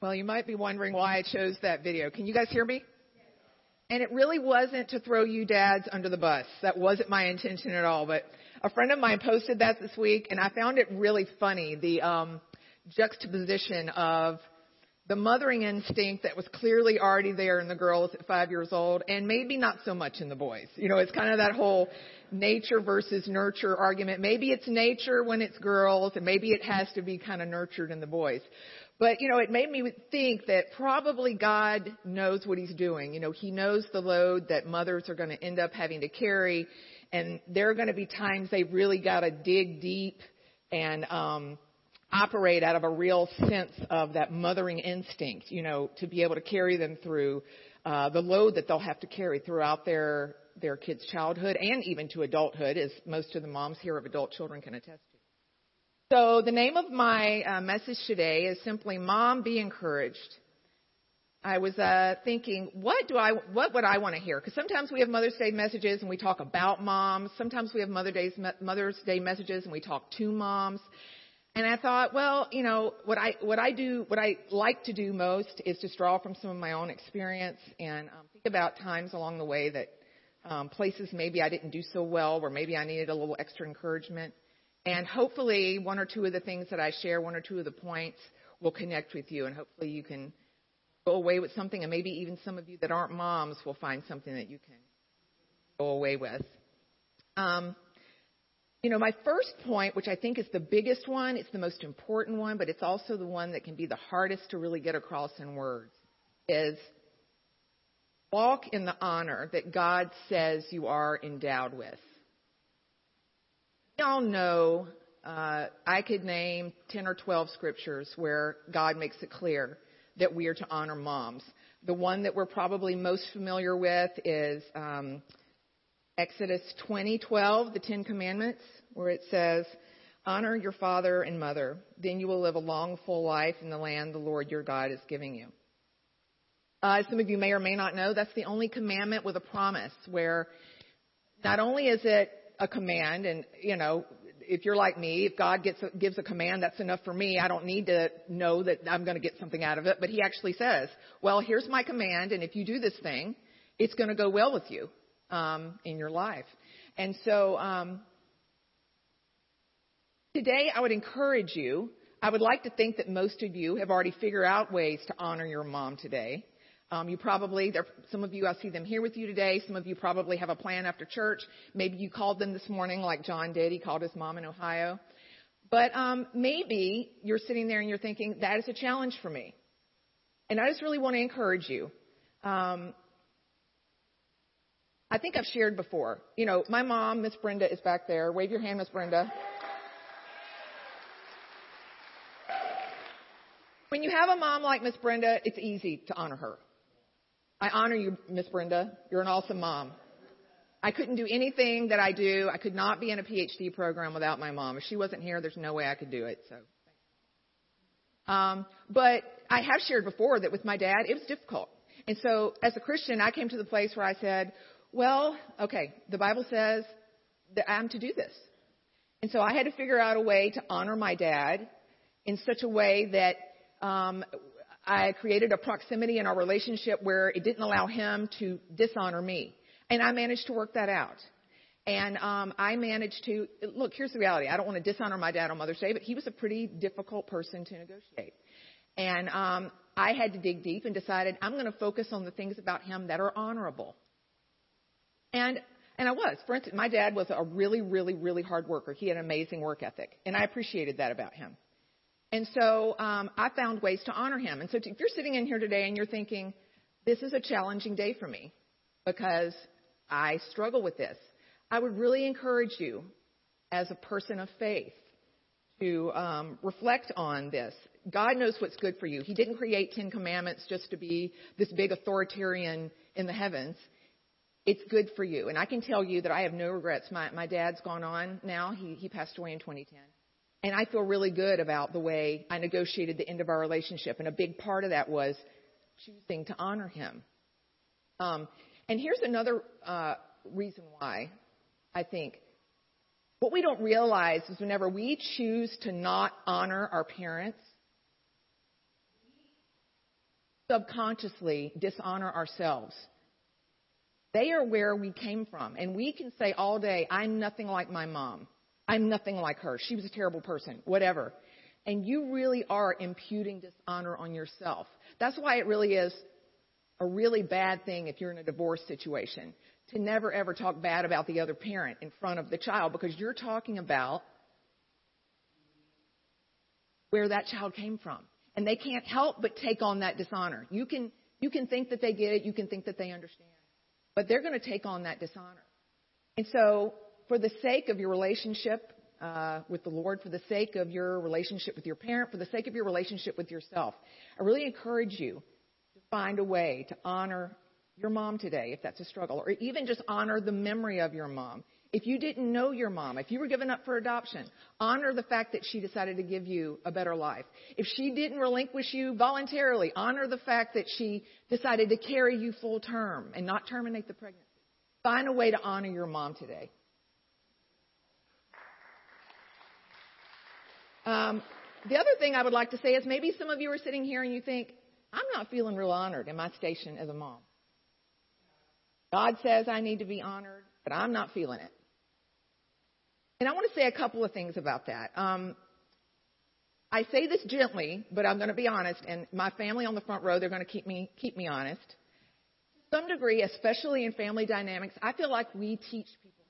Well, you might be wondering why I chose that video. Can you guys hear me? And it really wasn't to throw you dads under the bus. That wasn't my intention at all. But a friend of mine posted that this week, and I found it really funny the um, juxtaposition of the mothering instinct that was clearly already there in the girls at five years old, and maybe not so much in the boys. You know, it's kind of that whole nature versus nurture argument. Maybe it's nature when it's girls, and maybe it has to be kind of nurtured in the boys. But, you know, it made me think that probably God knows what He's doing. You know, He knows the load that mothers are going to end up having to carry. And there are going to be times they've really got to dig deep and, um, operate out of a real sense of that mothering instinct, you know, to be able to carry them through, uh, the load that they'll have to carry throughout their, their kids' childhood and even to adulthood, as most of the moms here of adult children can attest. So the name of my uh, message today is simply "Mom, be encouraged." I was uh, thinking, what do I, what would I want to hear? Because sometimes we have Mother's Day messages and we talk about moms. Sometimes we have Mother's Day, Mother's Day messages and we talk to moms. And I thought, well, you know, what I what I do, what I like to do most is just draw from some of my own experience and um, think about times along the way that um, places maybe I didn't do so well, where maybe I needed a little extra encouragement. And hopefully, one or two of the things that I share, one or two of the points, will connect with you, and hopefully, you can go away with something, and maybe even some of you that aren't moms will find something that you can go away with. Um, you know, my first point, which I think is the biggest one, it's the most important one, but it's also the one that can be the hardest to really get across in words, is walk in the honor that God says you are endowed with all know uh, I could name 10 or 12 scriptures where God makes it clear that we are to honor moms. The one that we're probably most familiar with is um, Exodus 20:12, the Ten Commandments, where it says, "Honor your father and mother, then you will live a long, full life in the land the Lord your God is giving you." Uh, some of you may or may not know that's the only commandment with a promise, where not only is it a command and, you know, if you're like me, if God gets a, gives a command, that's enough for me. I don't need to know that I'm going to get something out of it. But He actually says, "Well, here's my command, and if you do this thing, it's going to go well with you um, in your life." And so um, today, I would encourage you. I would like to think that most of you have already figured out ways to honor your mom today. Um, you probably, there, some of you, I see them here with you today. Some of you probably have a plan after church. Maybe you called them this morning like John did. He called his mom in Ohio. But um, maybe you're sitting there and you're thinking, that is a challenge for me. And I just really want to encourage you. Um, I think I've shared before. You know, my mom, Miss Brenda, is back there. Wave your hand, Miss Brenda. When you have a mom like Miss Brenda, it's easy to honor her. I honor you, Miss Brenda. You're an awesome mom. I couldn't do anything that I do. I could not be in a PhD program without my mom. If she wasn't here, there's no way I could do it. So, um, but I have shared before that with my dad, it was difficult. And so, as a Christian, I came to the place where I said, "Well, okay, the Bible says that I'm to do this." And so I had to figure out a way to honor my dad in such a way that um, I created a proximity in our relationship where it didn't allow him to dishonor me. And I managed to work that out. And um, I managed to look. Here's the reality. I don't want to dishonor my dad on Mother's Day, but he was a pretty difficult person to negotiate. And um, I had to dig deep and decided I'm going to focus on the things about him that are honorable. And and I was. For instance, my dad was a really, really, really hard worker. He had an amazing work ethic, and I appreciated that about him. And so um, I found ways to honor him. And so if you're sitting in here today and you're thinking, this is a challenging day for me because I struggle with this, I would really encourage you as a person of faith to um, reflect on this. God knows what's good for you. He didn't create Ten Commandments just to be this big authoritarian in the heavens. It's good for you. And I can tell you that I have no regrets. My, my dad's gone on now. He, he passed away in 2010. And I feel really good about the way I negotiated the end of our relationship. And a big part of that was choosing to honor him. Um, and here's another uh, reason why I think what we don't realize is whenever we choose to not honor our parents, subconsciously dishonor ourselves. They are where we came from. And we can say all day, I'm nothing like my mom. I'm nothing like her. She was a terrible person, whatever. And you really are imputing dishonor on yourself. That's why it really is a really bad thing if you're in a divorce situation to never ever talk bad about the other parent in front of the child because you're talking about where that child came from. And they can't help but take on that dishonor. You can, you can think that they get it, you can think that they understand, but they're going to take on that dishonor. And so, for the sake of your relationship uh, with the Lord, for the sake of your relationship with your parent, for the sake of your relationship with yourself, I really encourage you to find a way to honor your mom today, if that's a struggle, or even just honor the memory of your mom. If you didn't know your mom, if you were given up for adoption, honor the fact that she decided to give you a better life. If she didn't relinquish you voluntarily, honor the fact that she decided to carry you full term and not terminate the pregnancy. Find a way to honor your mom today. Um, the other thing I would like to say is maybe some of you are sitting here and you think, I'm not feeling real honored in my station as a mom. God says I need to be honored, but I'm not feeling it. And I want to say a couple of things about that. Um, I say this gently, but I'm going to be honest, and my family on the front row, they're going to keep me keep me honest. To some degree, especially in family dynamics, I feel like we teach people.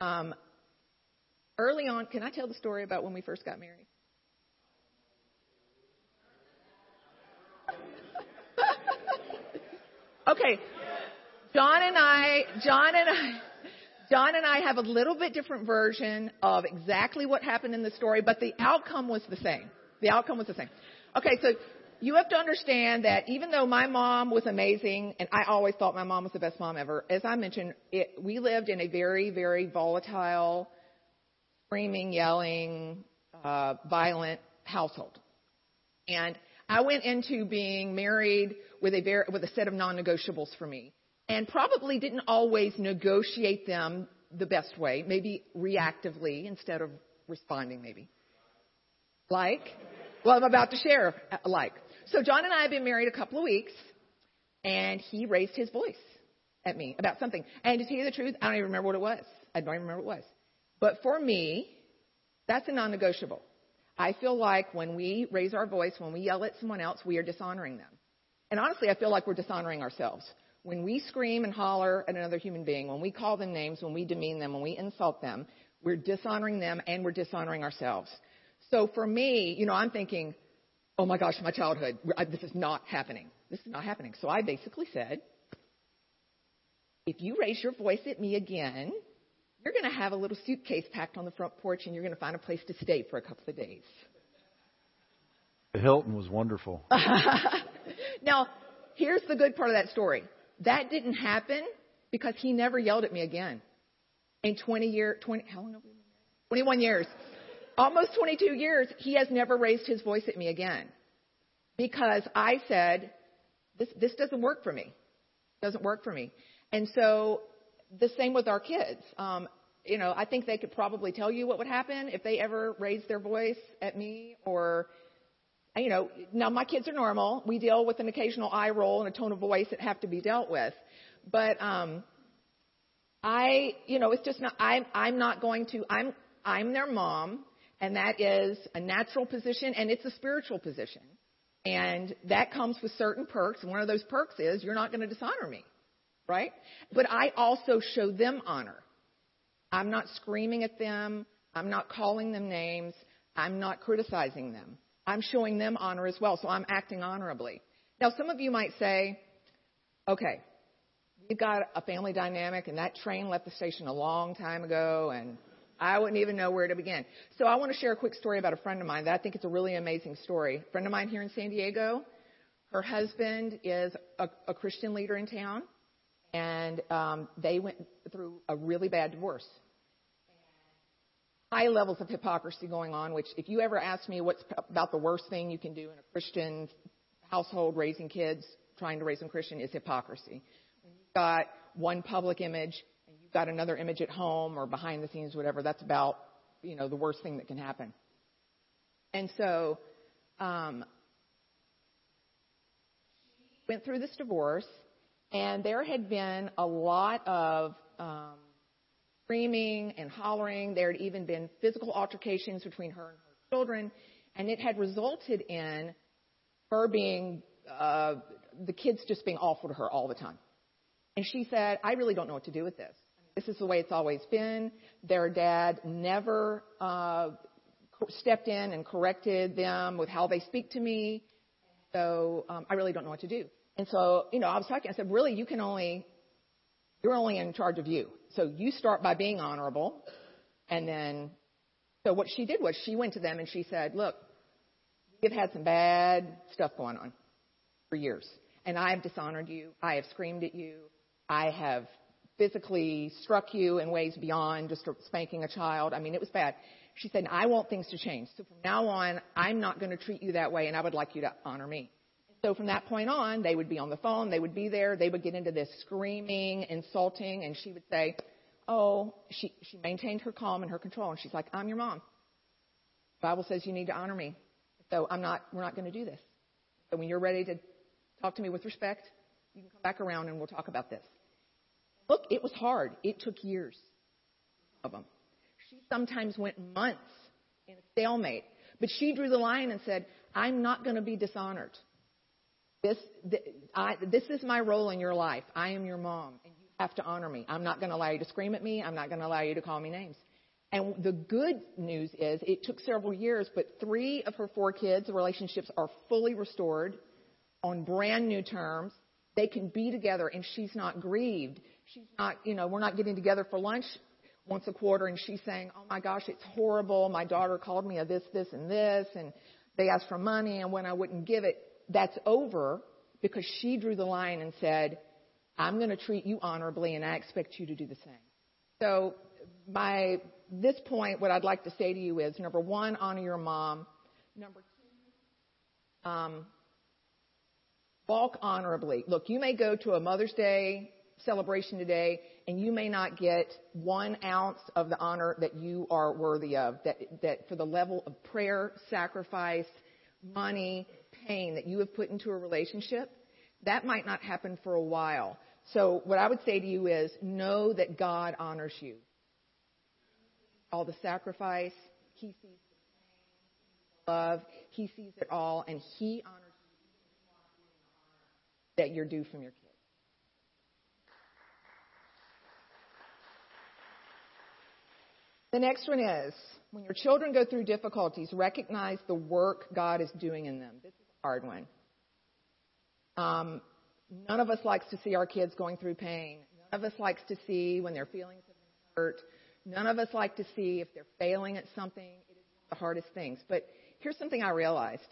Um, early on, can I tell the story about when we first got married? okay, John and I, John and I. John and I have a little bit different version of exactly what happened in the story, but the outcome was the same. The outcome was the same. Okay, so you have to understand that even though my mom was amazing, and I always thought my mom was the best mom ever, as I mentioned, it, we lived in a very, very volatile, screaming, yelling, uh, violent household. And I went into being married with a very, with a set of non-negotiables for me and probably didn't always negotiate them the best way, maybe reactively instead of responding, maybe. Like, well, I'm about to share, uh, like. So John and I have been married a couple of weeks, and he raised his voice at me about something. And to tell you the truth, I don't even remember what it was. I don't even remember what it was. But for me, that's a non-negotiable. I feel like when we raise our voice, when we yell at someone else, we are dishonoring them. And honestly, I feel like we're dishonoring ourselves. When we scream and holler at another human being, when we call them names, when we demean them, when we insult them, we're dishonoring them and we're dishonoring ourselves. So for me, you know, I'm thinking, oh my gosh, my childhood, this is not happening. This is not happening. So I basically said, if you raise your voice at me again, you're going to have a little suitcase packed on the front porch and you're going to find a place to stay for a couple of days. The Hilton was wonderful. now, here's the good part of that story. That didn't happen because he never yelled at me again. In 20 years, 20, how long have we been married? 21 years. Almost 22 years, he has never raised his voice at me again. Because I said, this, this doesn't work for me. It doesn't work for me. And so, the same with our kids. Um, you know, I think they could probably tell you what would happen if they ever raised their voice at me or you know, now my kids are normal. We deal with an occasional eye roll and a tone of voice that have to be dealt with. But um I, you know, it's just not I'm I'm not going to I'm I'm their mom and that is a natural position and it's a spiritual position. And that comes with certain perks. And one of those perks is you're not going to dishonor me. Right? But I also show them honor. I'm not screaming at them. I'm not calling them names. I'm not criticizing them. I'm showing them honor as well, so I'm acting honorably. Now, some of you might say, okay, we've got a family dynamic, and that train left the station a long time ago, and I wouldn't even know where to begin. So I want to share a quick story about a friend of mine that I think it's a really amazing story. A friend of mine here in San Diego, her husband is a, a Christian leader in town, and um, they went through a really bad divorce high levels of hypocrisy going on, which if you ever ask me what's about the worst thing you can do in a Christian household raising kids, trying to raise them Christian, is hypocrisy. When you've got one public image and you've got another image at home or behind the scenes, whatever, that's about, you know, the worst thing that can happen. And so, um, went through this divorce, and there had been a lot of um, screaming and hollering. There had even been physical altercations between her and her children, and it had resulted in her being uh, the kids just being awful to her all the time. And she said, I really don't know what to do with this. This is the way it's always been. Their dad never uh, stepped in and corrected them with how they speak to me. So um, I really don't know what to do. And so, you know, I was talking. I said, really, you can only, you're only in charge of you. So you start by being honorable, and then, so what she did was she went to them and she said, look, we've had some bad stuff going on for years, and I have dishonored you. I have screamed at you. I have physically struck you in ways beyond just spanking a child. I mean, it was bad. She said, I want things to change. So from now on, I'm not going to treat you that way, and I would like you to honor me. So from that point on, they would be on the phone, they would be there, they would get into this screaming, insulting, and she would say, Oh, she, she maintained her calm and her control, and she's like, I'm your mom. The Bible says you need to honor me. So I'm not, we're not going to do this. So when you're ready to talk to me with respect, you can come back around and we'll talk about this. Look, it was hard. It took years of them. She sometimes went months in a stalemate, but she drew the line and said, I'm not going to be dishonored. This, I, this is my role in your life. I am your mom, and you have to honor me. I'm not going to allow you to scream at me. I'm not going to allow you to call me names. And the good news is it took several years, but three of her four kids, relationships are fully restored on brand new terms. They can be together, and she's not grieved. She's not, you know, we're not getting together for lunch once a quarter, and she's saying, "Oh my gosh, it's horrible. My daughter called me a this, this, and this, and they asked for money, and when I wouldn't give it, that's over because she drew the line and said, I'm going to treat you honorably and I expect you to do the same. So by this point, what I'd like to say to you is number one, honor your mom. Number two, um, walk honorably. Look, you may go to a Mother's Day celebration today and you may not get one ounce of the honor that you are worthy of, that, that for the level of prayer, sacrifice, money, pain that you have put into a relationship, that might not happen for a while. So what I would say to you is know that God honors you. All the sacrifice, He sees the pain, love, He sees it all, and He honors you that you're due from your kids. The next one is when your children go through difficulties, recognize the work God is doing in them. This is a hard one. Um, none of us likes to see our kids going through pain. None of us likes to see when their feelings have been hurt. None of us like to see if they're failing at something. It is the hardest things. But here's something I realized,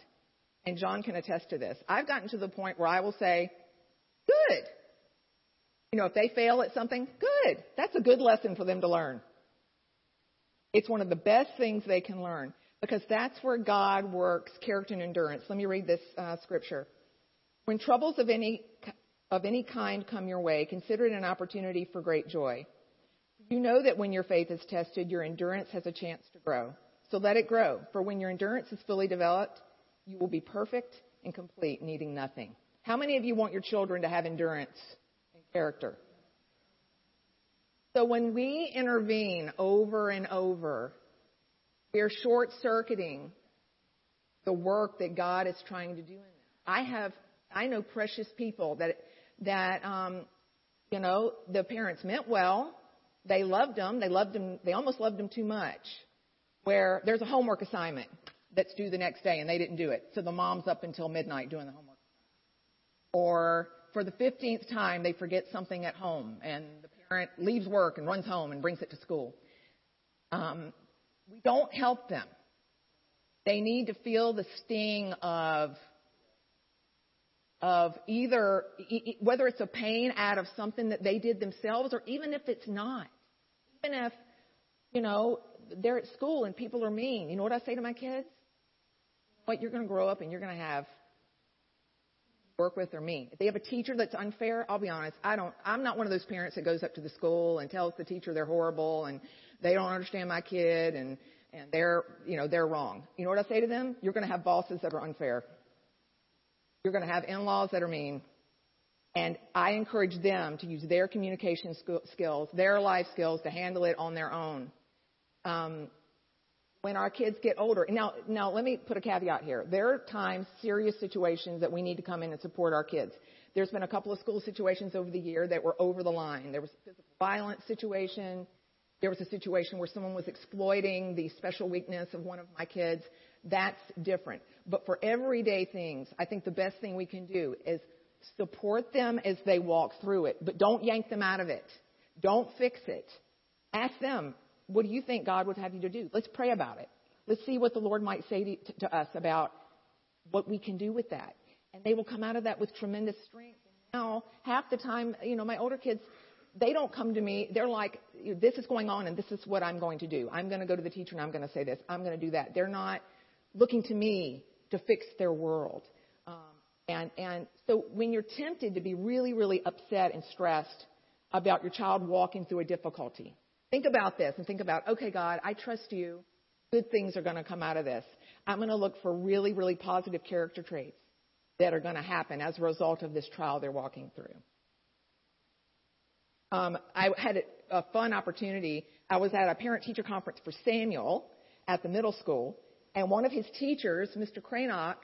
and John can attest to this. I've gotten to the point where I will say, good. You know, if they fail at something, good. That's a good lesson for them to learn. It's one of the best things they can learn because that's where God works character and endurance. Let me read this uh, scripture. When troubles of any of any kind come your way, consider it an opportunity for great joy. You know that when your faith is tested, your endurance has a chance to grow. So let it grow, for when your endurance is fully developed, you will be perfect and complete, needing nothing. How many of you want your children to have endurance and character? So when we intervene over and over, we are short circuiting the work that God is trying to do in. I have, I know precious people that, that, um, you know, the parents meant well. They loved them. They loved them. They almost loved them too much. Where there's a homework assignment that's due the next day and they didn't do it. So the mom's up until midnight doing the homework. Or for the 15th time, they forget something at home and the parent leaves work and runs home and brings it to school. Um, we don't help them. They need to feel the sting of of either whether it's a pain out of something that they did themselves or even if it's not. Even if you know they're at school and people are mean. You know what I say to my kids? What you're going to grow up and you're going to have work with are mean. If they have a teacher that's unfair, I'll be honest, I don't, I'm not one of those parents that goes up to the school and tells the teacher they're horrible and they don't understand my kid and, and they're, you know, they're wrong. You know what I say to them? You're going to have bosses that are unfair. You're going to have in-laws that are mean. And I encourage them to use their communication skills, their life skills to handle it on their own. Um, when our kids get older, now, now let me put a caveat here. There are times, serious situations that we need to come in and support our kids. There's been a couple of school situations over the year that were over the line. There was a physical violence situation. There was a situation where someone was exploiting the special weakness of one of my kids. That's different. But for everyday things, I think the best thing we can do is support them as they walk through it, but don't yank them out of it. Don't fix it. Ask them, what do you think God would have you to do? Let's pray about it. Let's see what the Lord might say to, to us about what we can do with that. And they will come out of that with tremendous strength. And now, half the time, you know, my older kids, they don't come to me. They're like, this is going on and this is what I'm going to do. I'm going to go to the teacher and I'm going to say this. I'm going to do that. They're not looking to me to fix their world. Um, and, and so when you're tempted to be really, really upset and stressed about your child walking through a difficulty, think about this and think about, okay, God, I trust you. Good things are going to come out of this. I'm going to look for really, really positive character traits that are going to happen as a result of this trial they're walking through. Um, I had a fun opportunity. I was at a parent teacher conference for Samuel at the middle school, and one of his teachers, Mr. Cranock,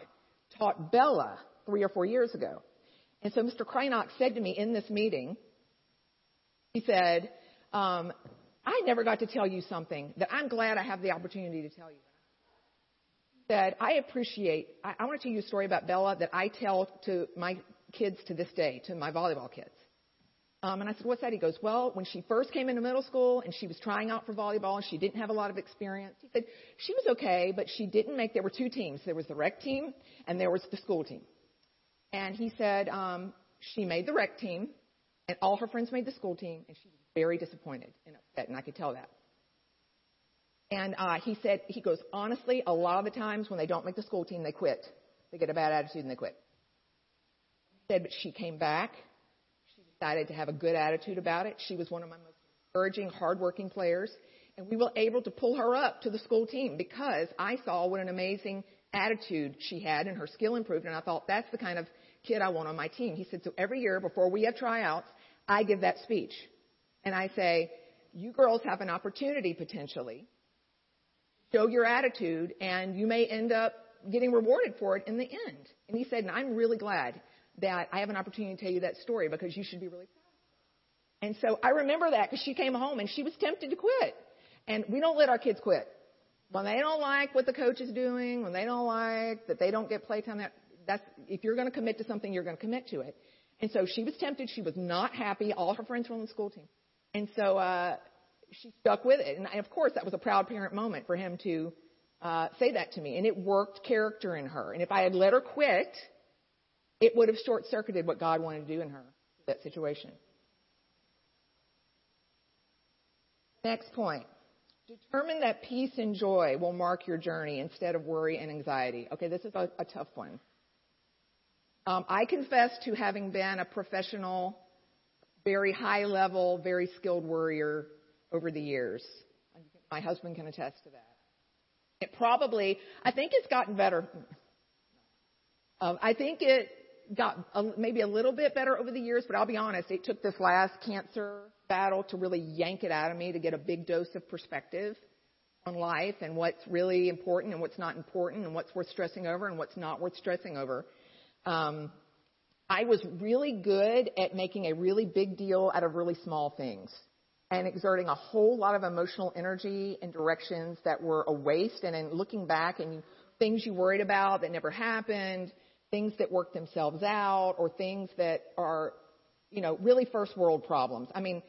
taught Bella three or four years ago. And so Mr. Cranock said to me in this meeting, he said, um, I never got to tell you something that I'm glad I have the opportunity to tell you. Said, I appreciate, I, I want to tell you a story about Bella that I tell to my kids to this day, to my volleyball kids. Um, and I said, what's that? He goes, well, when she first came into middle school and she was trying out for volleyball and she didn't have a lot of experience, he said, she was okay, but she didn't make, there were two teams. There was the rec team and there was the school team. And he said, um, she made the rec team and all her friends made the school team and she was very disappointed and upset and I could tell that. And uh, he said, he goes, honestly, a lot of the times when they don't make the school team, they quit. They get a bad attitude and they quit. He said, but she came back She decided to have a good attitude about it. She was one of my most encouraging, hardworking players. And we were able to pull her up to the school team because I saw what an amazing attitude she had and her skill improved. And I thought, that's the kind of kid I want on my team. He said, so every year before we have tryouts, I give that speech. And I say, you girls have an opportunity potentially. Show your attitude and you may end up getting rewarded for it in the end. And he said, and I'm really glad that I have an opportunity to tell you that story because you should be really proud. And so I remember that because she came home and she was tempted to quit. And we don't let our kids quit. When they don't like what the coach is doing, when they don't like that they don't get playtime, that, that's, if you're going to commit to something, you're going to commit to it. And so she was tempted. She was not happy. All her friends were on the school team. And so, uh, she stuck with it. And of course, that was a proud parent moment for him to, uh, say that to me. And it worked character in her. And if I had let her quit, it would have short circuited what God wanted to do in her, that situation. Next point. Determine that peace and joy will mark your journey instead of worry and anxiety. Okay, this is a, a tough one. Um, I confess to having been a professional, very high level, very skilled worrier over the years. My husband can attest to that. It probably, I think it's gotten better. Um, I think it got a, maybe a little bit better over the years, but I'll be honest, it took this last cancer battle to really yank it out of me to get a big dose of perspective on life and what's really important and what's not important and what's worth stressing over and what's not worth stressing over. Um, I was really good at making a really big deal out of really small things and exerting a whole lot of emotional energy in directions that were a waste and in looking back and things you worried about that never happened things that worked themselves out or things that are, you know, really first world problems. I mean,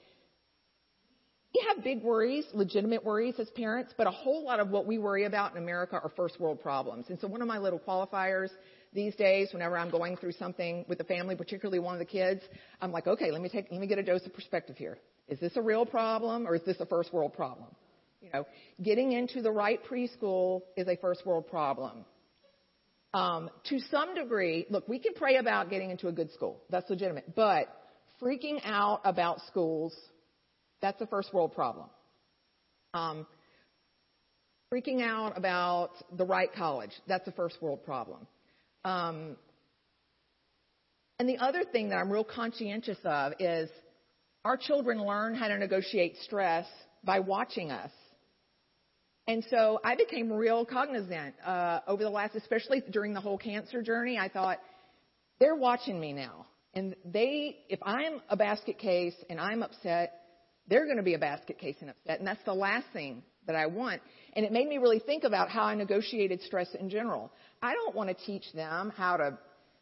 we have big worries, legitimate worries as parents, but a whole lot of what we worry about in America are first world problems. And so one of my little qualifiers these days, whenever I'm going through something with the family, particularly one of the kids, I'm like, okay, let me take, let me get a dose of perspective here. Is this a real problem or is this a first world problem? You know, getting into the right preschool is a first world problem. Um, to some degree, look, we can pray about getting into a good school. That's legitimate. But freaking out about schools, that's a first world problem. Um, freaking out about the right college, that's a first world problem. Um, And the other thing that I'm real conscientious of is our children learn how to negotiate stress by watching us. And so I became real cognizant uh, over the last, especially during the whole cancer journey. I thought, they're watching me now. And they, if I'm a basket case and I'm upset, they're going to be a basket case and upset. And that's the last thing that I want. And it made me really think about how I negotiated stress in general. I don't want to teach them how to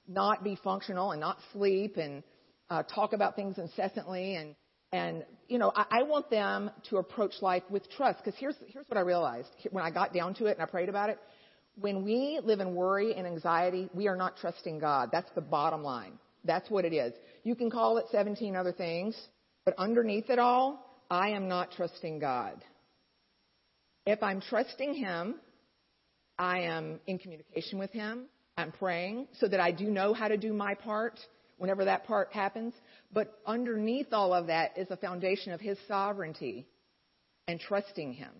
not be functional and not sleep and uh, talk about things incessantly and and you know I, I want them to approach life with trust because here's here's what I realized when I got down to it and I prayed about it. When we live in worry and anxiety, we are not trusting God. That's the bottom line. That's what it is. You can call it 17 other things, but underneath it all, I am not trusting God. If I'm trusting Him, I am in communication with Him. I'm praying so that I do know how to do my part whenever that part happens. But underneath all of that is a foundation of His sovereignty and trusting Him.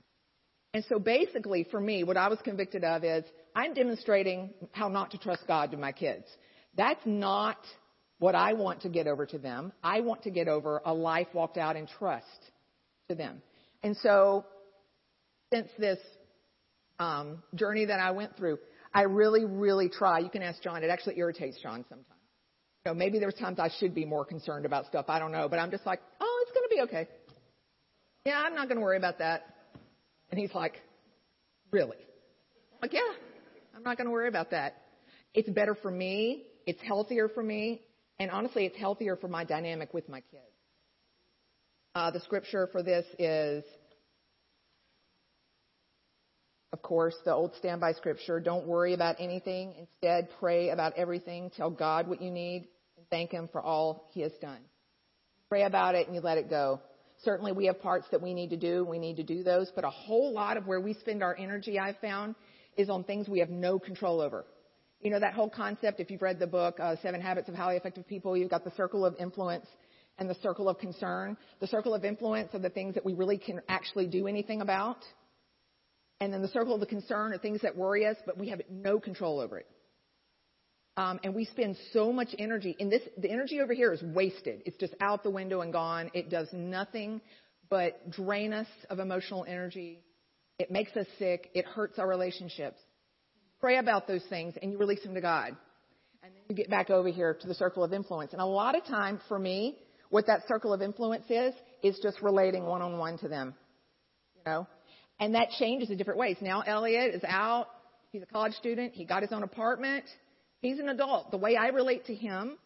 And so basically, for me, what I was convicted of is I'm demonstrating how not to trust God to my kids. That's not what I want to get over to them. I want to get over a life walked out in trust to them. And so, since this um, journey that I went through, I really, really try. You can ask John. It actually irritates John sometimes. You know, maybe there's times I should be more concerned about stuff. I don't know, but I'm just like, oh, it's going to be okay. Yeah, I'm not going to worry about that. And he's like, really? I'm like, yeah, I'm not going to worry about that. It's better for me. It's healthier for me. And honestly, it's healthier for my dynamic with my kids. Uh, the scripture for this is, of course, the old standby scripture. Don't worry about anything. Instead, pray about everything. Tell God what you need and thank Him for all He has done. Pray about it and you let it go. Certainly, we have parts that we need to do. We need to do those. But a whole lot of where we spend our energy, I've found, is on things we have no control over. You know, that whole concept, if you've read the book, uh, Seven Habits of Highly Effective People, you've got the circle of influence and the circle of concern. The circle of influence are the things that we really can actually do anything about. And then the circle of the concern are things that worry us, but we have no control over it. Um, and we spend so much energy in this. The energy over here is wasted. It's just out the window and gone. It does nothing but drain us of emotional energy. It makes us sick. It hurts our relationships. Pray about those things and you release them to God. And then you get back over here to the circle of influence. And a lot of time for me, what that circle of influence is, is just relating one on one to them. You know? And that changes in different ways. Now Elliot is out. He's a college student. He got his own apartment. He's an adult. The way I relate to him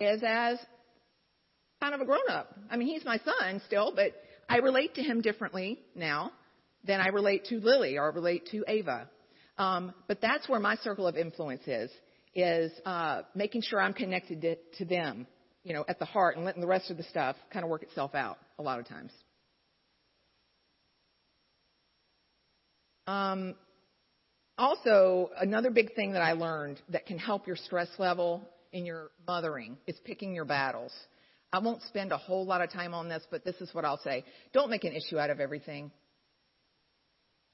is as kind of a grown up. I mean, he's my son still, but I relate to him differently now than I relate to Lily or relate to Ava. Um, but that's where my circle of influence is, is uh, making sure I'm connected to, to them, you know, at the heart and letting the rest of the stuff kind of work itself out a lot of times. Um, also, another big thing that I learned that can help your stress level in your mothering is picking your battles. I won't spend a whole lot of time on this, but this is what I'll say. Don't make an issue out of everything.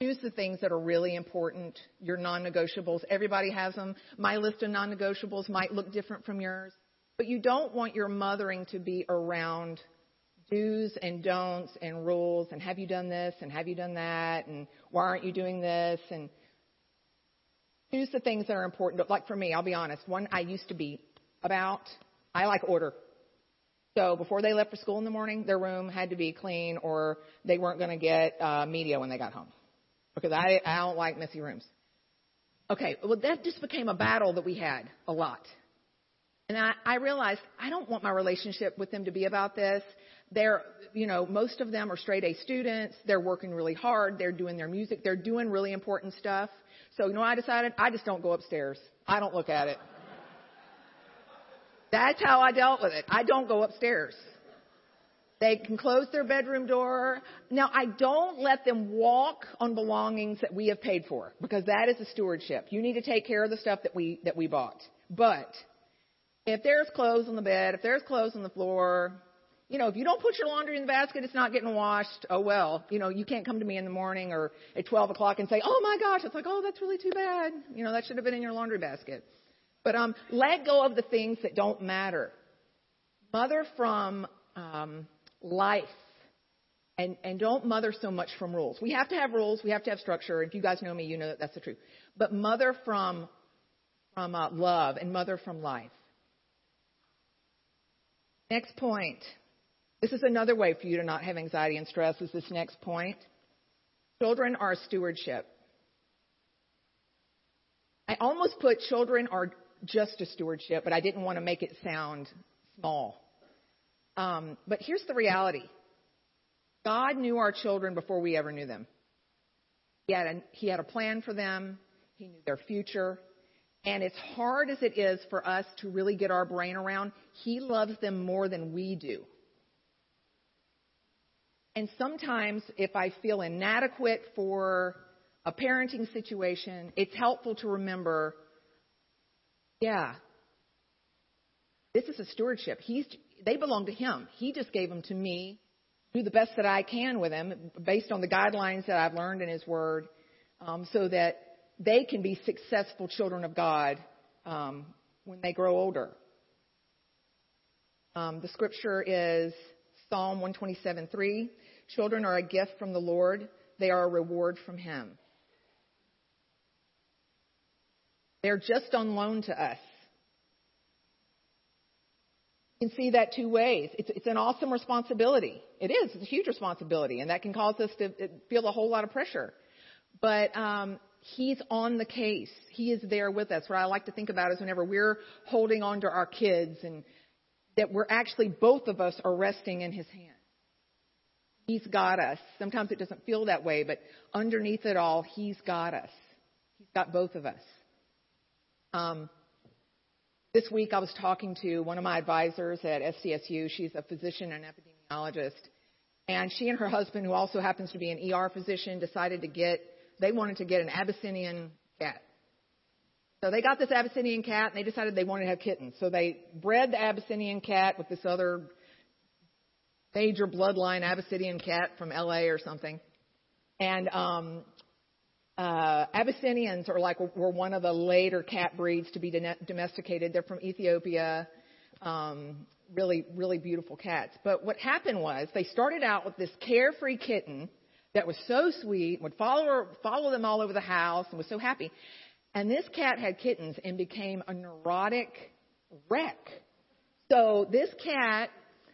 Choose the things that are really important, your non negotiables. Everybody has them. My list of non negotiables might look different from yours, but you don't want your mothering to be around do's and don'ts and rules and have you done this and have you done that and why aren't you doing this and choose the things that are important. Like for me, I'll be honest, one I used to be about, I like order. So before they left for school in the morning, their room had to be clean or they weren't going to get uh, media when they got home because I, I don't like messy rooms. Okay, well, that just became a battle that we had a lot. And I, I realized I don't want my relationship with them to be about this. They're, you know, most of them are straight A students. They're working really hard. They're doing their music. They're doing really important stuff. So, you know, I decided I just don't go upstairs. I don't look at it. That's how I dealt with it. I don't go upstairs. They can close their bedroom door. Now, I don't let them walk on belongings that we have paid for because that is a stewardship. You need to take care of the stuff that we, that we bought. But if there's clothes on the bed, if there's clothes on the floor, you know, if you don't put your laundry in the basket, it's not getting washed. Oh well, you know, you can't come to me in the morning or at 12 o'clock and say, oh my gosh, it's like, oh, that's really too bad. You know, that should have been in your laundry basket. But um, let go of the things that don't matter. Mother from um, life. And, and don't mother so much from rules. We have to have rules. We have to have structure. If you guys know me, you know that that's the truth. But mother from, from uh, love and mother from life. Next point. This is another way for you to not have anxiety and stress is this next point. Children are stewardship. I almost put children are just a stewardship, but I didn't want to make it sound small. Um, but here's the reality God knew our children before we ever knew them. He had, a, he had a plan for them, He knew their future. And as hard as it is for us to really get our brain around, He loves them more than we do. And sometimes, if I feel inadequate for a parenting situation, it's helpful to remember yeah, this is a stewardship. He's, they belong to Him. He just gave them to me. Do the best that I can with them based on the guidelines that I've learned in His Word um, so that they can be successful children of God um, when they grow older. Um, the scripture is Psalm 127:3. Children are a gift from the Lord; they are a reward from Him. They're just on loan to us. You can see that two ways. It's, it's an awesome responsibility. It is. It's a huge responsibility, and that can cause us to feel a whole lot of pressure. But um, He's on the case. He is there with us. What I like to think about is whenever we're holding on to our kids and that we're actually, both of us are resting in His hand. He's got us. Sometimes it doesn't feel that way, but underneath it all, He's got us. He's got both of us. Um, this week I was talking to one of my advisors at SDSU. She's a physician and epidemiologist. And she and her husband, who also happens to be an ER physician, decided to get, they wanted to get an Abyssinian cat. So they got this Abyssinian cat and they decided they wanted to have kittens. So they bred the Abyssinian cat with this other major bloodline Abyssinian cat from LA or something. And um, uh, Abyssinians are like were one of the later cat breeds to be domesticated. They're from Ethiopia. Um, really, really beautiful cats. But what happened was they started out with this carefree kitten that was so sweet, would follow follow them all over the house, and was so happy. And this cat had kittens and became a neurotic wreck. So this cat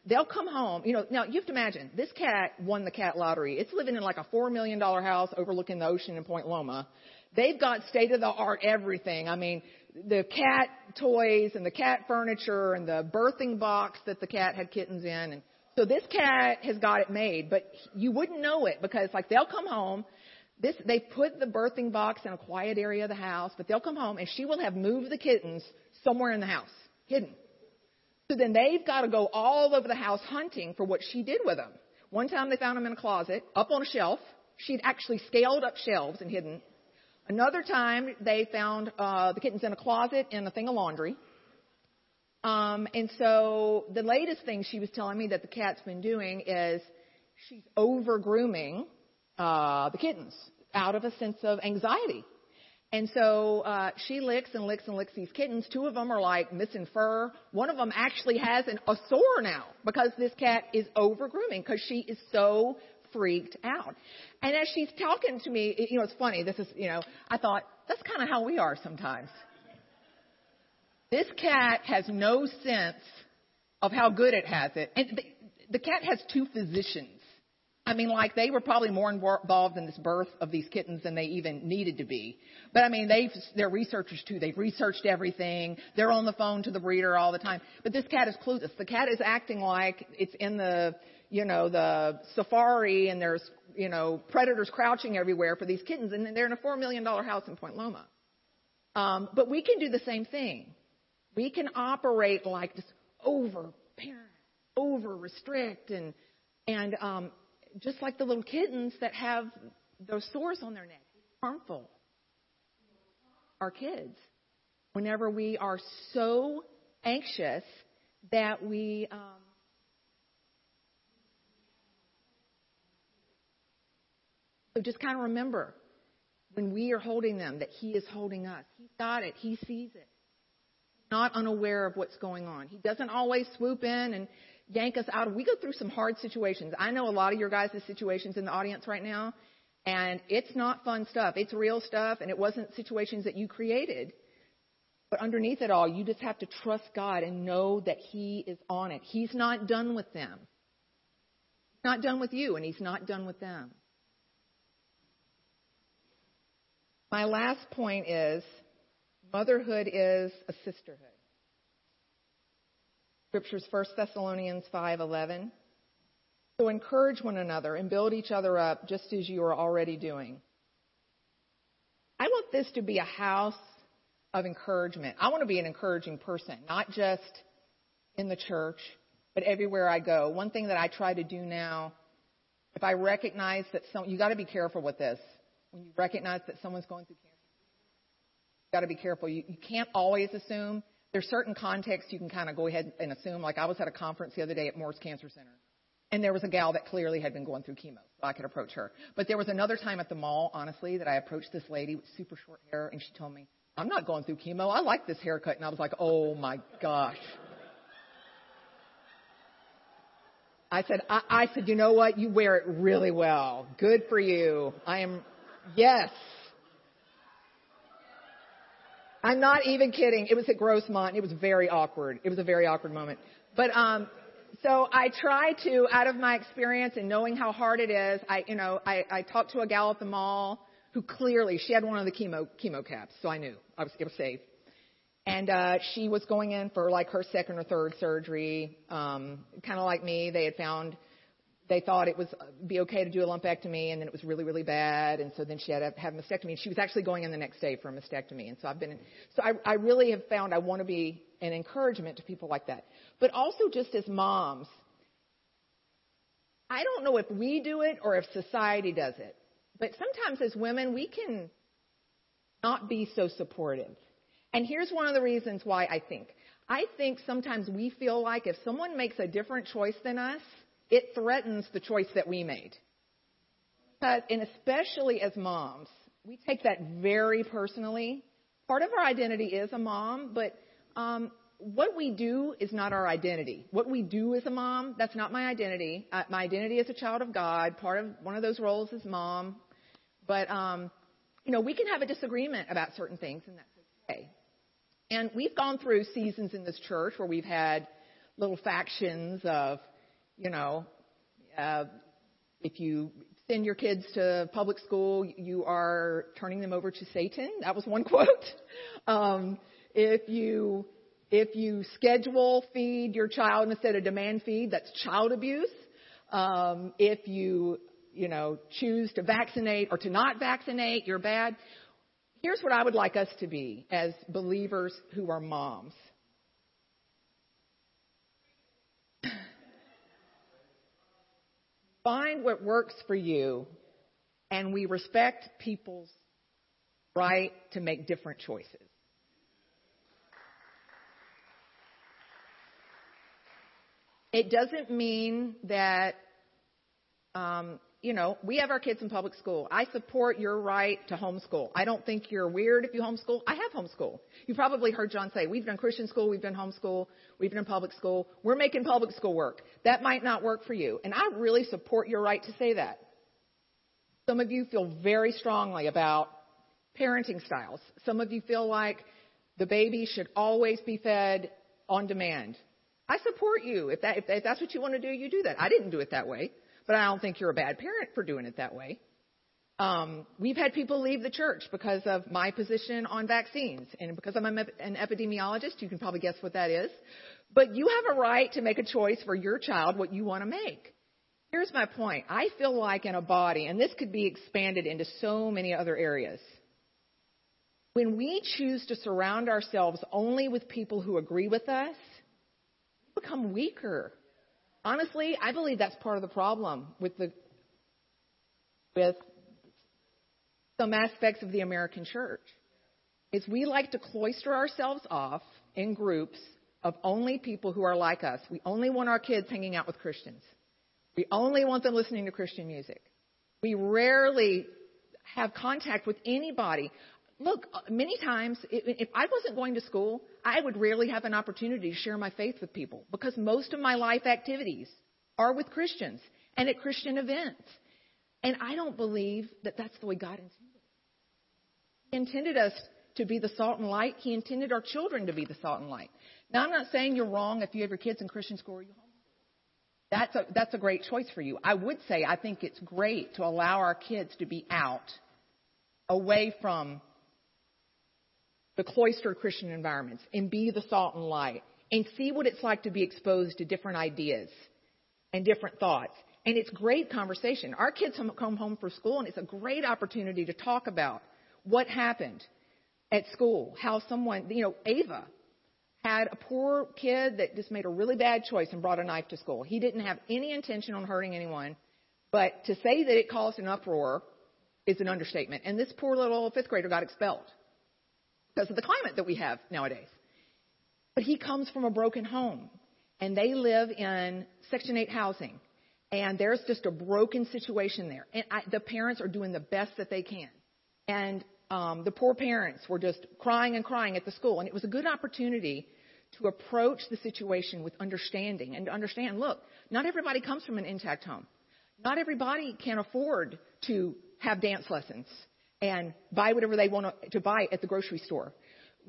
They'll come home. You know, now you have to imagine this cat won the cat lottery. It's living in like a four million dollar house overlooking the ocean in Point Loma. They've got state of the art everything. I mean, the cat toys and the cat furniture and the birthing box that the cat had kittens in. And so this cat has got it made, but you wouldn't know it because like they'll come home. This, they put the birthing box in a quiet area of the house, but they'll come home and she will have moved the kittens somewhere in the house, hidden. So then they've got to go all over the house hunting for what she did with them. One time they found them in a closet, up on a shelf. She'd actually scaled up shelves and hidden. Another time they found uh, the kittens in a closet in a thing of laundry. Um, and so the latest thing she was telling me that the cat's been doing is she's over grooming uh, the kittens out of a sense of anxiety. And so uh, she licks and licks and licks these kittens. Two of them are like missing fur. One of them actually has an, a sore now because this cat is over grooming because she is so freaked out. And as she's talking to me, you know, it's funny. This is, you know, I thought that's kind of how we are sometimes. This cat has no sense of how good it has it. And the, the cat has two physicians. I mean, like they were probably more involved in this birth of these kittens than they even needed to be. But I mean, they've, they're researchers too. They've researched everything. They're on the phone to the breeder all the time. But this cat is clueless. The cat is acting like it's in the, you know, the safari and there's, you know, predators crouching everywhere for these kittens and they're in a four million dollar house in Point Loma. Um, but we can do the same thing. We can operate like this over parent, over restrict and, and, um, just like the little kittens that have those sores on their neck. Harmful. Our kids, whenever we are so anxious that we um, so just kind of remember when we are holding them that He is holding us. He's got it. He sees it. not unaware of what's going on. He doesn't always swoop in and yank us out. We go through some hard situations. I know a lot of your guys' situations in the audience right now, and it's not fun stuff. It's real stuff, and it wasn't situations that you created. But underneath it all, you just have to trust God and know that He is on it. He's not done with them. He's not done with you, and He's not done with them. My last point is motherhood is a sisterhood. Scriptures 1 Thessalonians 5:11. So encourage one another and build each other up just as you are already doing. I want this to be a house of encouragement. I want to be an encouraging person, not just in the church, but everywhere I go. One thing that I try to do now, if I recognize that some, you got to be careful with this. When you recognize that someone's going through cancer, you got to be careful. You, you can't always assume there's certain contexts you can kind of go ahead and assume. Like I was at a conference the other day at Moores Cancer Center, and there was a gal that clearly had been going through chemo, so I could approach her. But there was another time at the mall, honestly, that I approached this lady with super short hair, and she told me, "I'm not going through chemo. I like this haircut." And I was like, "Oh my gosh." I said, I, I said, you know what? You wear it really well. Good for you. I am, yes. I'm not even kidding. It was at Grossmont. It was very awkward. It was a very awkward moment. But um, so I try to, out of my experience and knowing how hard it is, I, you know, I, I talked to a gal at the mall who clearly she had one of the chemo chemo caps, so I knew I was it was safe. And uh, she was going in for like her second or third surgery, um, kind of like me. They had found they thought it was uh, be okay to do a lumpectomy, and then it was really, really bad, and so then she had to have a mastectomy. And she was actually going in the next day for a mastectomy. And so I've been, in, so I, I really have found I want to be an encouragement to people like that, but also just as moms. I don't know if we do it or if society does it, but sometimes as women we can not be so supportive. And here's one of the reasons why I think. I think sometimes we feel like if someone makes a different choice than us, it threatens the choice that we made. But, and especially as moms, we take that very personally. Part of our identity is a mom, but um, what we do is not our identity. What we do as a mom, that's not my identity. Uh, my identity is a child of God. Part of one of those roles is mom. But, um, you know, we can have a disagreement about certain things, and that's okay. And we've gone through seasons in this church where we've had little factions of you know, uh, if you send your kids to public school, you are turning them over to Satan. That was one quote. Um, if you if you schedule feed your child instead of demand feed, that's child abuse. Um, if you you know choose to vaccinate or to not vaccinate, you're bad. Here's what I would like us to be as believers who are moms. Find what works for you, and we respect people's right to make different choices. It doesn't mean that um, you know, we have our kids in public school. I support your right to homeschool. I don't think you're weird if you homeschool. I have homeschool. You probably heard John say, we've done Christian school, we've done homeschool, we've done public school. We're making public school work. That might not work for you. And I really support your right to say that. Some of you feel very strongly about parenting styles. Some of you feel like the baby should always be fed on demand. I support you. If, that, if that's what you want to do, you do that. I didn't do it that way but I don't think you're a bad parent for doing it that way. Um, we've had people leave the church because of my position on vaccines, and because I'm an epidemiologist, you can probably guess what that is. But you have a right to make a choice for your child what you want to make. Here's my point. I feel like in a body, and this could be expanded into so many other areas. When we choose to surround ourselves only with people who agree with us, we become weaker honestly, I believe that's part of the problem with the with some aspects of the American church. Is we like to cloister ourselves off in groups of only people who are like us. We only want our kids hanging out with Christians. We only want them listening to Christian music. We rarely have contact with anybody. Look, uh, many times, if I wasn't going to school, I would rarely have an opportunity to share my faith with people because most of my life activities are with Christians and at Christian events. And I don't believe that that's the way God intended. He intended us to be the salt and light. He intended our children to be the salt and light. Now, I'm not saying you're wrong if you have your kids in Christian school or you home. That's a, that's a great choice for you. I would say I think it's great to allow our kids to be out away from the cloistered Christian environments and be the salt and light and see what it's like to be exposed to different ideas and different thoughts. And it's great conversation. Our kids come home from school and it's a great opportunity to talk about what happened at school, how someone, you know, Ava had a poor kid that just made a really bad choice and brought a knife to school. He didn't have any intention on hurting anyone, but to say that it caused an uproar is an understatement. And this poor little fifth grader got expelled because of the climate that we have nowadays. But he comes from a broken home, and they live in Section 8 housing, and there's just a broken situation there. And I, the parents are doing the best that they can. And um, the poor parents were just crying and crying at the school. And it was a good opportunity to approach the situation with understanding and to understand look, not everybody comes from an intact home. Not everybody can afford to have dance lessons and buy whatever they want to buy at the grocery store.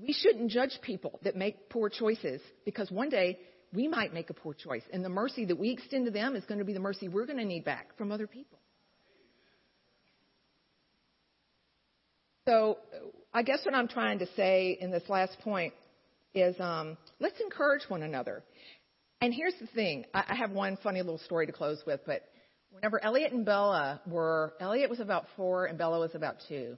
We shouldn't judge people that make poor choices because one day we might make a poor choice. And the mercy that we extend to them is going to be the mercy we're going to need back from other people. So I guess what I'm trying to say in this last point is um, let's encourage one another. And here's the thing I, I have one funny little story to close with, but whenever Elliot and Bella were, Elliot was about four and Bella was about two.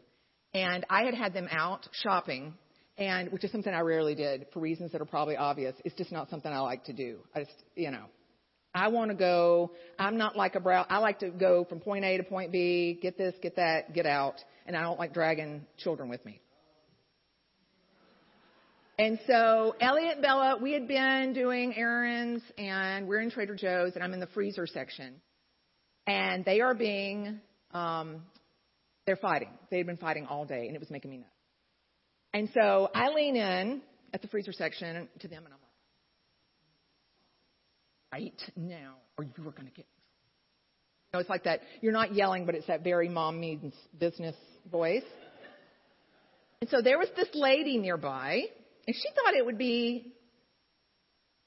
And I had had them out shopping, and which is something I rarely did for reasons that are probably obvious. It's just not something I like to do. I just, you know, I want to go. I'm not like a brow. I like to go from point A to point B, get this, get that, get out and I don't like dragging children with me. And so Elliot and Bella, we had been doing errands and we're in Trader Joe's and I'm in the freezer section. And they are being, um, they're fighting. They had been fighting all day and it was making me nuts. And so I lean in at the freezer section to them and I'm like, right now or you are going to get know, it's like that. You're not yelling, but it's that very mom means business voice. And so there was this lady nearby, and she thought it would be,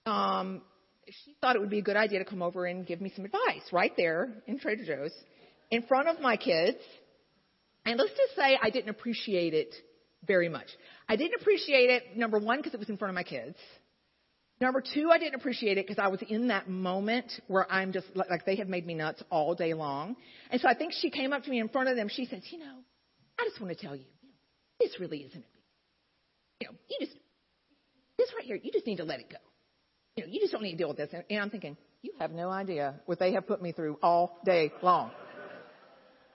um, she thought it would be a good idea to come over and give me some advice right there in Trader Joe's in front of my kids. And let's just say I didn't appreciate it very much. I didn't appreciate it, number one, because it was in front of my kids. Number two, I didn't appreciate it because I was in that moment where I'm just like they have made me nuts all day long. And so I think she came up to me in front of them. She says, "You know, I just want to tell you, this really isn't a big. You know, you just this right here, you just need to let it go. You know, you just don't need to deal with this." And I'm thinking, you have no idea what they have put me through all day long.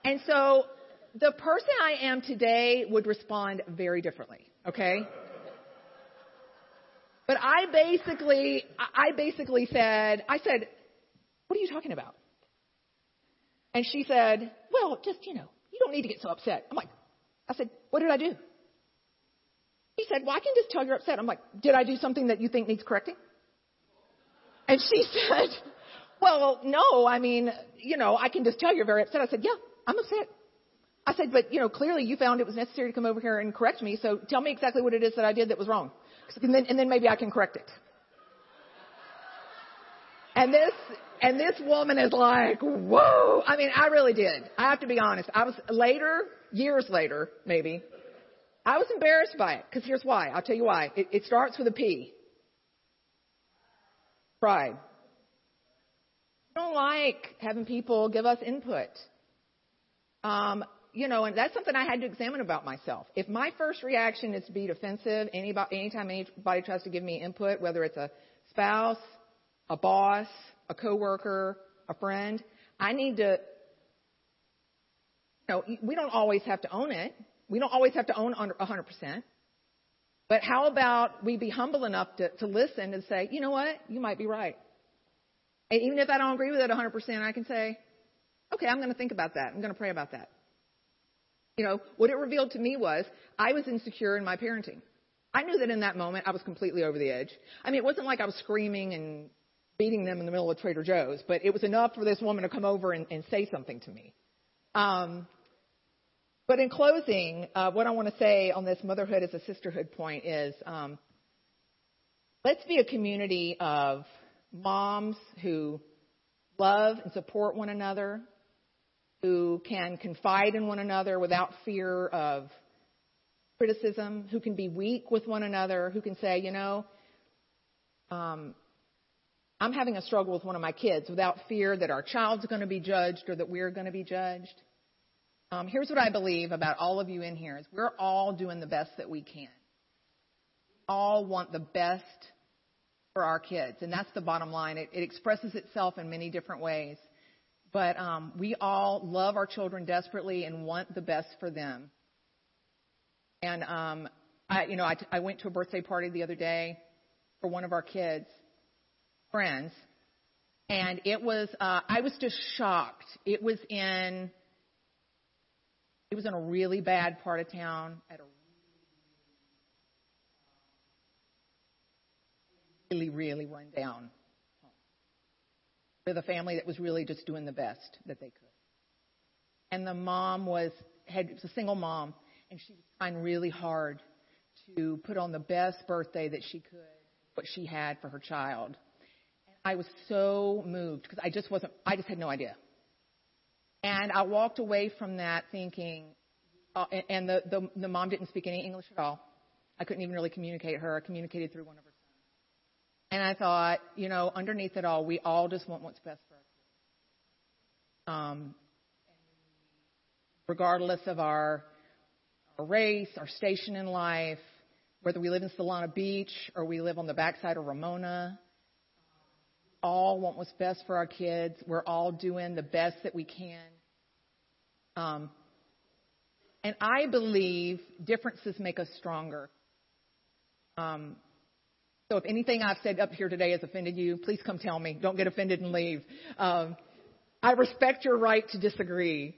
And so the person I am today would respond very differently. Okay. But I basically, I basically said, I said, what are you talking about? And she said, well, just, you know, you don't need to get so upset. I'm like, I said, what did I do? He said, well, I can just tell you're upset. I'm like, did I do something that you think needs correcting? And she said, well, no, I mean, you know, I can just tell you're very upset. I said, yeah, I'm upset. I said, but, you know, clearly you found it was necessary to come over here and correct me, so tell me exactly what it is that I did that was wrong and then, and then maybe I can correct it. And this, and this woman is like, whoa. I mean, I really did. I have to be honest. I was later, years later, maybe, I was embarrassed by it. Cause here's why. I'll tell you why. It, it starts with a P. Pride. I don't like having people give us input. Um, you know, and that's something I had to examine about myself. If my first reaction is to be defensive, anybody, anytime anybody tries to give me input, whether it's a spouse, a boss, a coworker, a friend, I need to, you know, we don't always have to own it. We don't always have to own 100%. But how about we be humble enough to, to listen and say, you know what, you might be right. And even if I don't agree with it 100%, I can say, okay, I'm going to think about that. I'm going to pray about that. You know, what it revealed to me was I was insecure in my parenting. I knew that in that moment I was completely over the edge. I mean, it wasn't like I was screaming and beating them in the middle of Trader Joe's, but it was enough for this woman to come over and, and say something to me. Um, but in closing, uh, what I want to say on this motherhood as a sisterhood point is um, let's be a community of moms who love and support one another, who can confide in one another without fear of criticism, who can be weak with one another, who can say, you know, um, I'm having a struggle with one of my kids without fear that our child's going to be judged or that we're going to be judged. Um, here's what I believe about all of you in here is we're all doing the best that we can. All want the best for our kids, and that's the bottom line. It, it expresses itself in many different ways. But um, we all love our children desperately and want the best for them. And um, I, you know, I, I went to a birthday party the other day for one of our kids' friends, and it was uh, I was just shocked. It was in it was in a really bad part of town at a really really run down home with a family that was really just doing the best that they could. And the mom was had was a single mom and she was trying really hard to put on the best birthday that she could, what she had for her child. And I was so moved because I just wasn't, I just had no idea. And I walked away from that thinking, uh, and the, the, the mom didn't speak any English at all. I couldn't even really communicate her. I communicated through one of her sons. And I thought, you know, underneath it all, we all just want what's best for us. Um, regardless of our our race, our station in life, whether we live in Solana Beach or we live on the backside of Ramona. All want what's best for our kids. We're all doing the best that we can. Um, and I believe differences make us stronger. Um, so if anything I've said up here today has offended you, please come tell me. Don't get offended and leave. Um, I respect your right to disagree.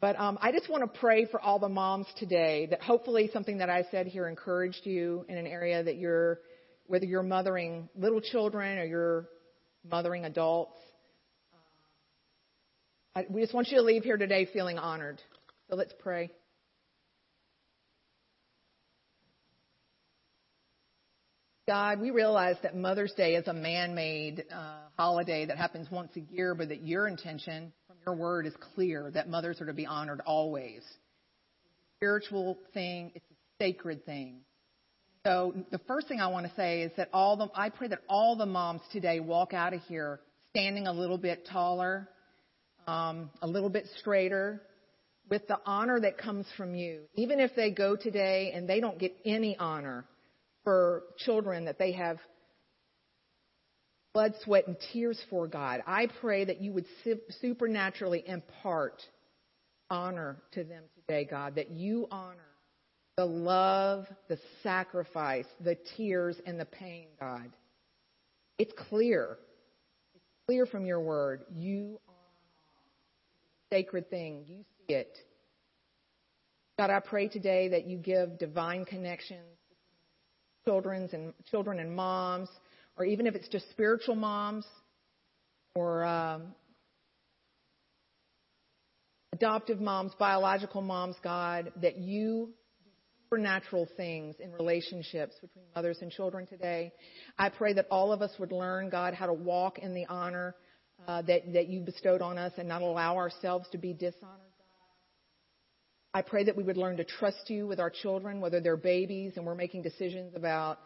But um, I just want to pray for all the moms today that hopefully something that I said here encouraged you in an area that you're, whether you're mothering little children or you're mothering adults. I, we just want you to leave here today feeling honored. So let's pray. God, we realize that Mother's Day is a man made uh, holiday that happens once a year, but that your intention from your word is clear that mothers are to be honored always. It's a spiritual thing, it's a sacred thing. So the first thing I want to say is that all the, I pray that all the moms today walk out of here standing a little bit taller, um, a little bit straighter, with the honor that comes from you. Even if they go today and they don't get any honor, for children that they have blood, sweat, and tears for God. I pray that you would supernaturally impart honor to them today, God, that you honor the love, the sacrifice, the tears, and the pain, God. It's clear. It's clear from your word. You honor sacred thing. You see it. God, I pray today that you give divine connections children's and children and moms, or even if it's just spiritual moms or um, adoptive moms, biological moms, God, that you supernatural things in relationships between mothers and children today. I pray that all of us would learn, God, how to walk in the honor uh, that, that you bestowed on us and not allow ourselves to be dishonored. I pray that we would learn to trust you with our children, whether they're babies and we're making decisions about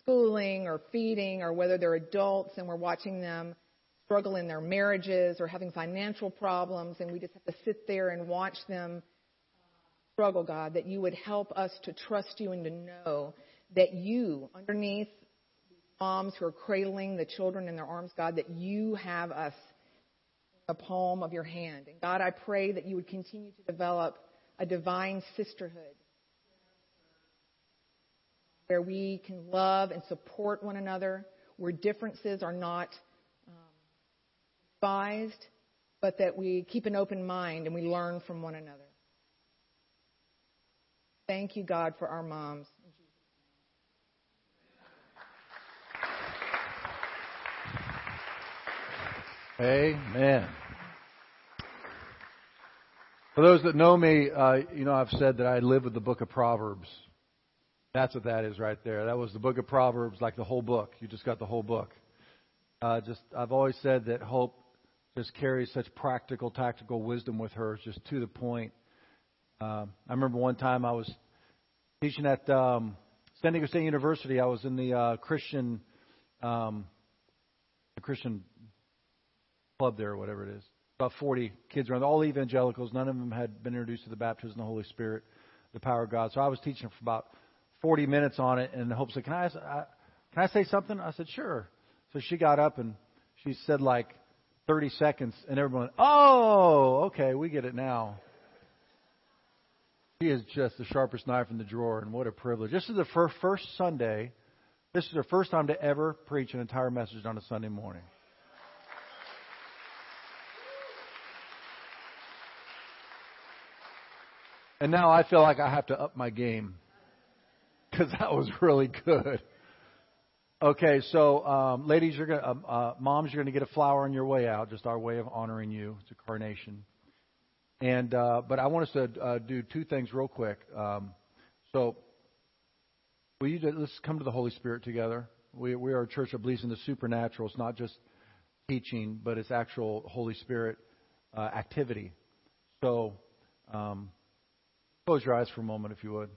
schooling or feeding, or whether they're adults and we're watching them struggle in their marriages or having financial problems, and we just have to sit there and watch them struggle, God, that you would help us to trust you and to know that you, underneath moms who are cradling the children in their arms, God, that you have us in the palm of your hand. And God, I pray that you would continue to develop a divine sisterhood where we can love and support one another, where differences are not um, despised, but that we keep an open mind and we learn from one another. Thank you, God, for our moms. Amen. For those that know me, uh, you know I've said that I live with the book of Proverbs. That's what that is right there. That was the book of Proverbs, like the whole book. You just got the whole book. Uh, just I've always said that Hope just carries such practical, tactical wisdom with her, it's just to the point. Um, I remember one time I was teaching at um, San Diego State University. I was in the uh, Christian, um, the Christian club there, or whatever it is. About 40 kids around, all evangelicals. None of them had been introduced to the baptism of the Holy Spirit, the power of God. So I was teaching for about 40 minutes on it, and Hope said, "Can I, I can I say something?" I said, "Sure." So she got up and she said like 30 seconds, and everyone, "Oh, okay, we get it now." She is just the sharpest knife in the drawer, and what a privilege. This is the first, Sunday. This is her first time to ever preach an entire message on a Sunday morning. And now I feel like I have to up my game because that was really good. Okay, so um, ladies, you're gonna, um, uh, moms, you're gonna get a flower on your way out. Just our way of honoring you. It's a carnation. And uh, but I want us to uh, do two things real quick. Um, so, will you just, let's come to the Holy Spirit together. We we are a church that believes in the supernatural. It's not just teaching, but it's actual Holy Spirit uh, activity. So. Um, Close your eyes for a moment, if you would.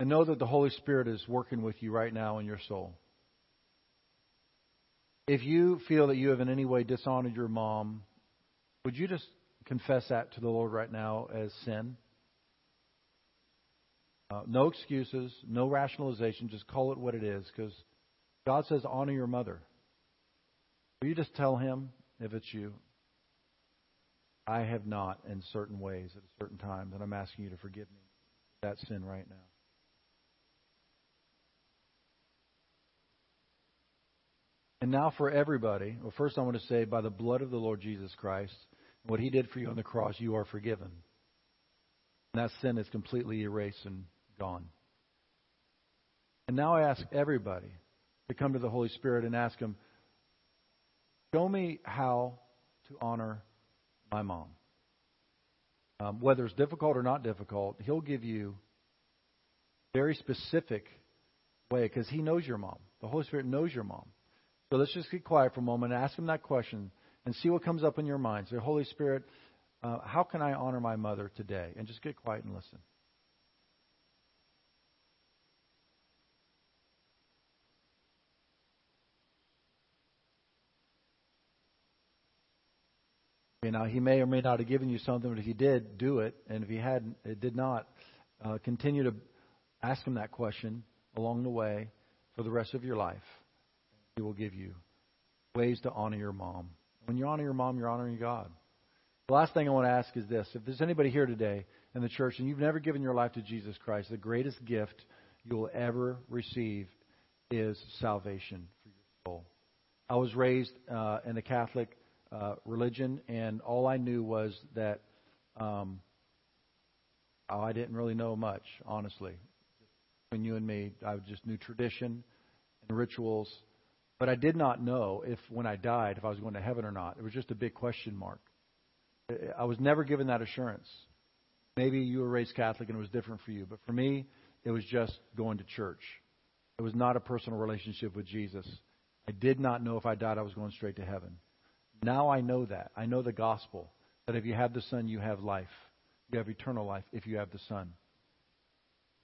And know that the Holy Spirit is working with you right now in your soul. If you feel that you have in any way dishonored your mom, would you just confess that to the Lord right now as sin? Uh, no excuses, no rationalization. Just call it what it is because God says honor your mother. Will you just tell him if it's you? I have not in certain ways at a certain time, and I'm asking you to forgive me that sin right now. And now for everybody, well, first I want to say, by the blood of the Lord Jesus Christ, what he did for you on the cross, you are forgiven. And that sin is completely erased and gone. And now I ask everybody to come to the Holy Spirit and ask him, show me how to honor my mom. Um, whether it's difficult or not difficult, he'll give you very specific way because he knows your mom. The Holy Spirit knows your mom. So let's just get quiet for a moment and ask him that question and see what comes up in your mind. Say, Holy Spirit, uh, how can I honor my mother today? And just get quiet and listen. You know, he may or may not have given you something, but if he did, do it. And if he hadn't, it did not, uh, continue to ask him that question along the way for the rest of your life. He will give you ways to honor your mom. When you honor your mom, you're honoring God. The last thing I want to ask is this. If there's anybody here today in the church and you've never given your life to Jesus Christ, the greatest gift you will ever receive is salvation for your soul. I was raised uh, in a Catholic uh, religion, and all I knew was that um, oh, I didn't really know much, honestly. Between you and me, I just knew tradition and rituals, but I did not know if when I died, if I was going to heaven or not. It was just a big question mark. I was never given that assurance. Maybe you were raised Catholic and it was different for you, but for me, it was just going to church. It was not a personal relationship with Jesus. I did not know if I died, I was going straight to heaven. Now I know that. I know the gospel that if you have the Son, you have life. You have eternal life if you have the Son.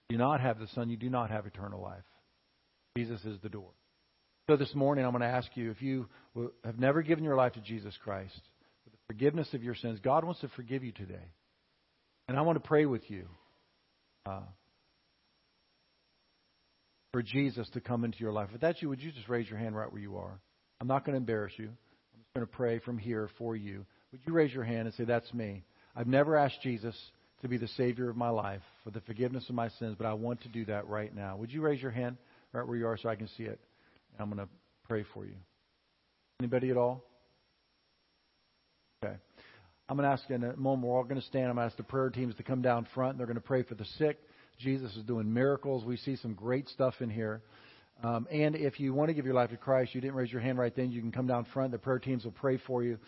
If you do not have the Son, you do not have eternal life. Jesus is the door. So this morning, I'm going to ask you if you have never given your life to Jesus Christ, for the forgiveness of your sins, God wants to forgive you today. And I want to pray with you uh, for Jesus to come into your life. If that's you, would you just raise your hand right where you are? I'm not going to embarrass you I'm just going to pray from here for you. Would you raise your hand and say, That's me? I've never asked Jesus to be the Savior of my life for the forgiveness of my sins, but I want to do that right now. Would you raise your hand right where you are so I can see it? I'm going to pray for you. Anybody at all? Okay. I'm going to ask you in a moment, we're all going to stand. I'm going to ask the prayer teams to come down front. They're going to pray for the sick. Jesus is doing miracles. We see some great stuff in here. Um, and if you want to give your life to Christ, you didn't raise your hand right then, you can come down front. The prayer teams will pray for you.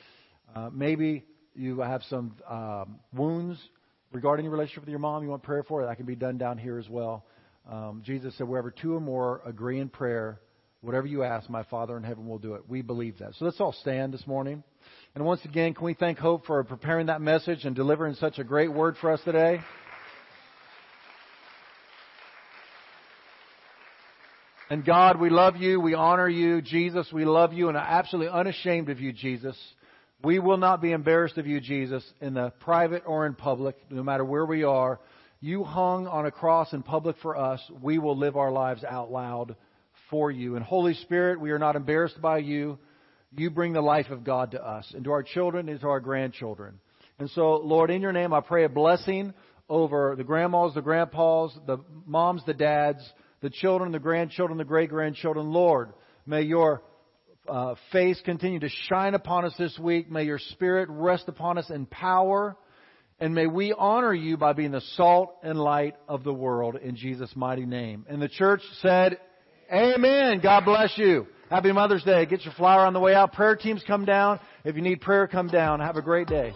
Uh, maybe you have some um, wounds regarding your relationship with your mom. You want prayer for it. That can be done down here as well. Um, Jesus said, wherever two or more agree in prayer, whatever you ask, my Father in heaven will do it. We believe that. So let's all stand this morning. And once again, can we thank Hope for preparing that message and delivering such a great word for us today? And God, we love you. We honor you. Jesus, we love you and are absolutely unashamed of you, Jesus. We will not be embarrassed of you, Jesus, in the private or in public, no matter where we are. You hung on a cross in public for us. We will live our lives out loud for you. And Holy Spirit, we are not embarrassed by you. You bring the life of God to us and to our children and to our grandchildren. And so, Lord, in your name, I pray a blessing over the grandmas, the grandpas, the moms, the dads, the children, the grandchildren, the great grandchildren. Lord, may your uh, face continue to shine upon us this week. May your spirit rest upon us in power. And may we honor you by being the salt and light of the world in Jesus' mighty name. And the church said, Amen. God bless you. Happy Mother's Day. Get your flower on the way out. Prayer teams come down. If you need prayer, come down. Have a great day.